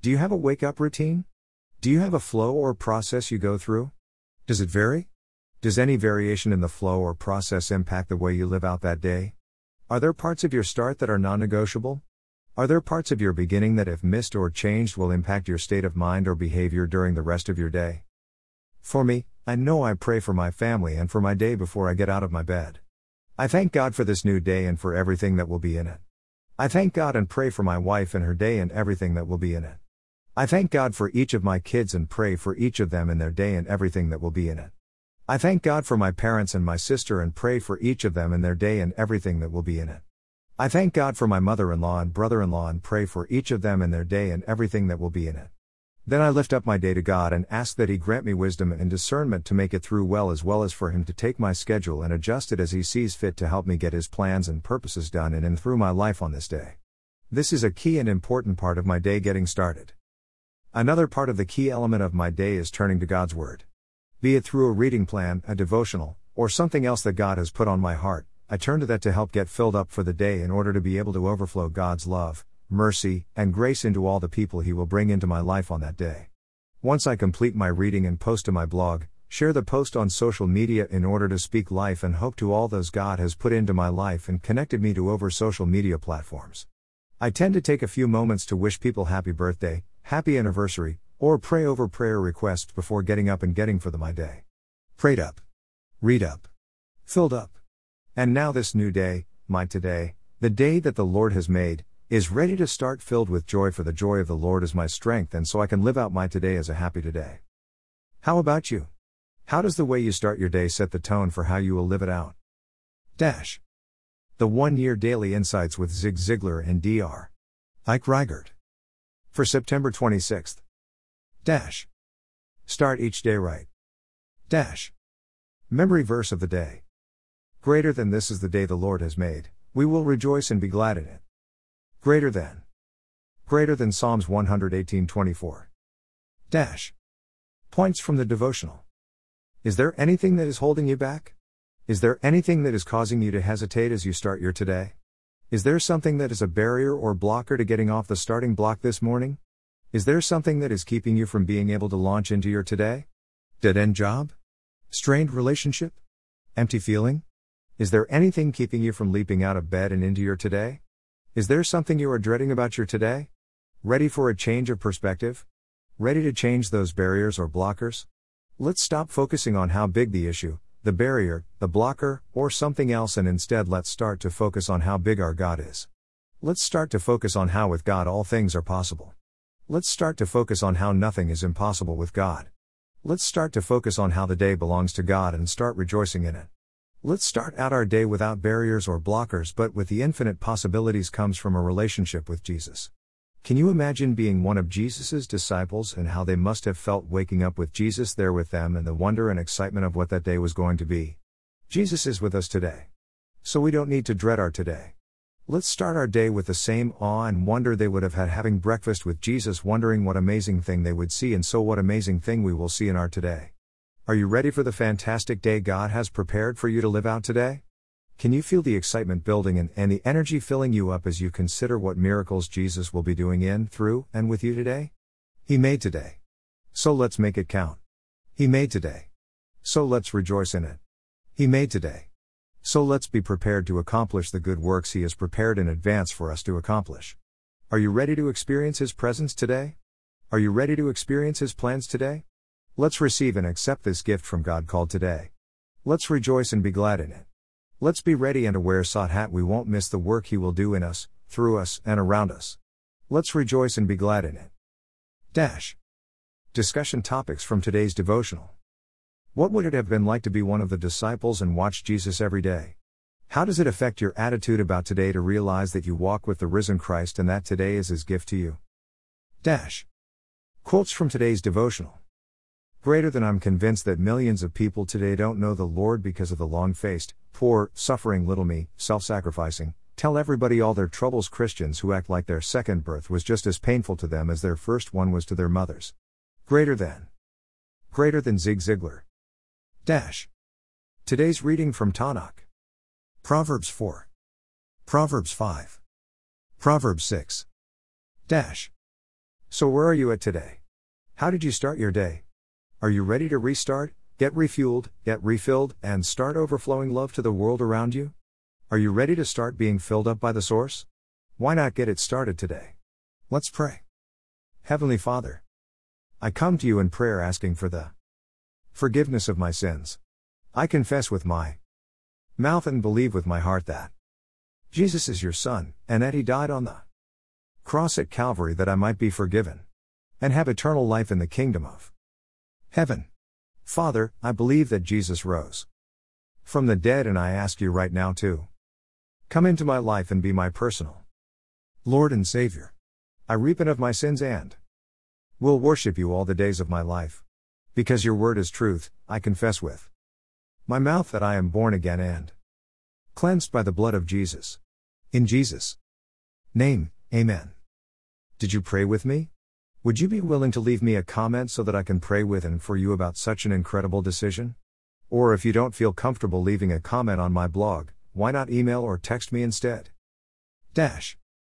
Do you have a wake up routine? Do you have a flow or process you go through? Does it vary? Does any variation in the flow or process impact the way you live out that day? Are there parts of your start that are non negotiable? Are there parts of your beginning that, if missed or changed, will impact your state of mind or behavior during the rest of your day? For me, I know I pray for my family and for my day before I get out of my bed. I thank God for this new day and for everything that will be in it. I thank God and pray for my wife and her day and everything that will be in it. I thank God for each of my kids and pray for each of them in their day and everything that will be in it. I thank God for my parents and my sister and pray for each of them in their day and everything that will be in it. I thank God for my mother in law and brother in law and pray for each of them in their day and everything that will be in it. Then I lift up my day to God and ask that He grant me wisdom and discernment to make it through well as well as for Him to take my schedule and adjust it as He sees fit to help me get His plans and purposes done in and through my life on this day. This is a key and important part of my day getting started. Another part of the key element of my day is turning to God's Word. Be it through a reading plan, a devotional, or something else that God has put on my heart, I turn to that to help get filled up for the day in order to be able to overflow God's love, mercy, and grace into all the people He will bring into my life on that day. Once I complete my reading and post to my blog, share the post on social media in order to speak life and hope to all those God has put into my life and connected me to over social media platforms. I tend to take a few moments to wish people happy birthday, happy anniversary, or pray over prayer requests before getting up and getting for the my day. Prayed up. Read up. Filled up. And now this new day, my today, the day that the Lord has made, is ready to start filled with joy for the joy of the Lord is my strength and so I can live out my today as a happy today. How about you? How does the way you start your day set the tone for how you will live it out? Dash. The one year daily insights with Zig Ziglar and Dr. Ike Reighard. For September 26th. Dash. Start each day right. Dash. Memory verse of the day. Greater than this is the day the Lord has made, we will rejoice and be glad in it. Greater than. Greater than Psalms 118:24. Dash. Points from the devotional. Is there anything that is holding you back? Is there anything that is causing you to hesitate as you start your today? Is there something that is a barrier or blocker to getting off the starting block this morning? Is there something that is keeping you from being able to launch into your today? Dead end job? Strained relationship? Empty feeling? Is there anything keeping you from leaping out of bed and into your today? Is there something you are dreading about your today? Ready for a change of perspective? Ready to change those barriers or blockers? Let's stop focusing on how big the issue, the barrier, the blocker, or something else, and instead let's start to focus on how big our God is. Let's start to focus on how with God all things are possible. Let's start to focus on how nothing is impossible with God. Let's start to focus on how the day belongs to God and start rejoicing in it. Let's start out our day without barriers or blockers, but with the infinite possibilities comes from a relationship with Jesus. Can you imagine being one of Jesus' disciples and how they must have felt waking up with Jesus there with them and the wonder and excitement of what that day was going to be? Jesus is with us today. So we don't need to dread our today. Let's start our day with the same awe and wonder they would have had having breakfast with Jesus, wondering what amazing thing they would see, and so what amazing thing we will see in our today. Are you ready for the fantastic day God has prepared for you to live out today? Can you feel the excitement building and, and the energy filling you up as you consider what miracles Jesus will be doing in, through, and with you today? He made today. So let's make it count. He made today. So let's rejoice in it. He made today. So let's be prepared to accomplish the good works He has prepared in advance for us to accomplish. Are you ready to experience His presence today? Are you ready to experience His plans today? Let's receive and accept this gift from God called today. Let's rejoice and be glad in it. Let's be ready and aware sought hat we won't miss the work he will do in us, through us, and around us. Let's rejoice and be glad in it. Dash. Discussion topics from today's devotional. What would it have been like to be one of the disciples and watch Jesus every day? How does it affect your attitude about today to realize that you walk with the risen Christ and that today is his gift to you? Dash. Quotes from today's devotional. Greater than I'm convinced that millions of people today don't know the Lord because of the long faced, poor, suffering little me, self sacrificing, tell everybody all their troubles Christians who act like their second birth was just as painful to them as their first one was to their mothers. Greater than. Greater than Zig Ziglar. Dash. Today's reading from Tanakh. Proverbs 4. Proverbs 5. Proverbs 6. Dash. So, where are you at today? How did you start your day? Are you ready to restart, get refueled, get refilled, and start overflowing love to the world around you? Are you ready to start being filled up by the source? Why not get it started today? Let's pray. Heavenly Father, I come to you in prayer asking for the forgiveness of my sins. I confess with my mouth and believe with my heart that Jesus is your Son, and that He died on the cross at Calvary that I might be forgiven and have eternal life in the kingdom of heaven. Father, I believe that Jesus rose from the dead, and I ask you right now to come into my life and be my personal Lord and Savior. I repent of my sins and will worship you all the days of my life. Because your word is truth, I confess with my mouth that I am born again and cleansed by the blood of Jesus. In Jesus' name, Amen. Did you pray with me? Would you be willing to leave me a comment so that I can pray with and for you about such an incredible decision? Or if you don't feel comfortable leaving a comment on my blog, why not email or text me instead? Dash.